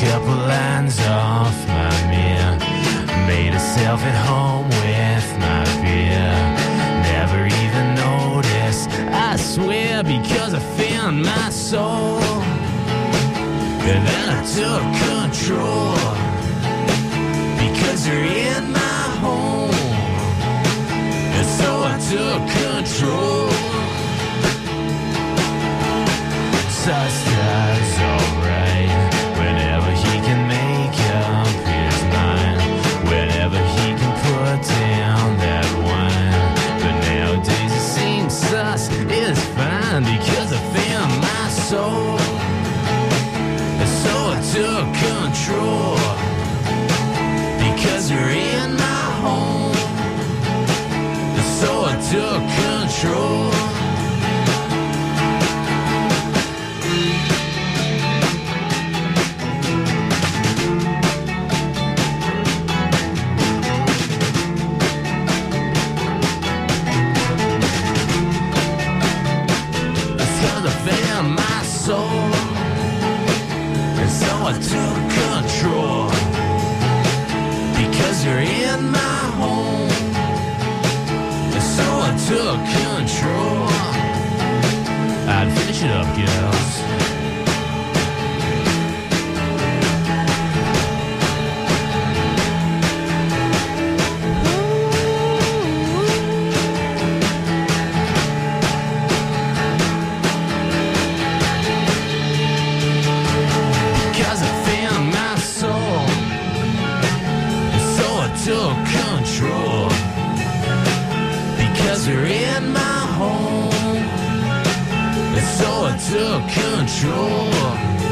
couple lines off my mirror. Made herself at home with my beer. Never even noticed, I swear, because I found my soul. And then I took control. Because you're in my home. And so I took control. Sister's alright because I found my soul. So I took control. Because you're in my home. So I took control. Took control. Because you're in my home. And so I took control. I'd finish it up, girls took control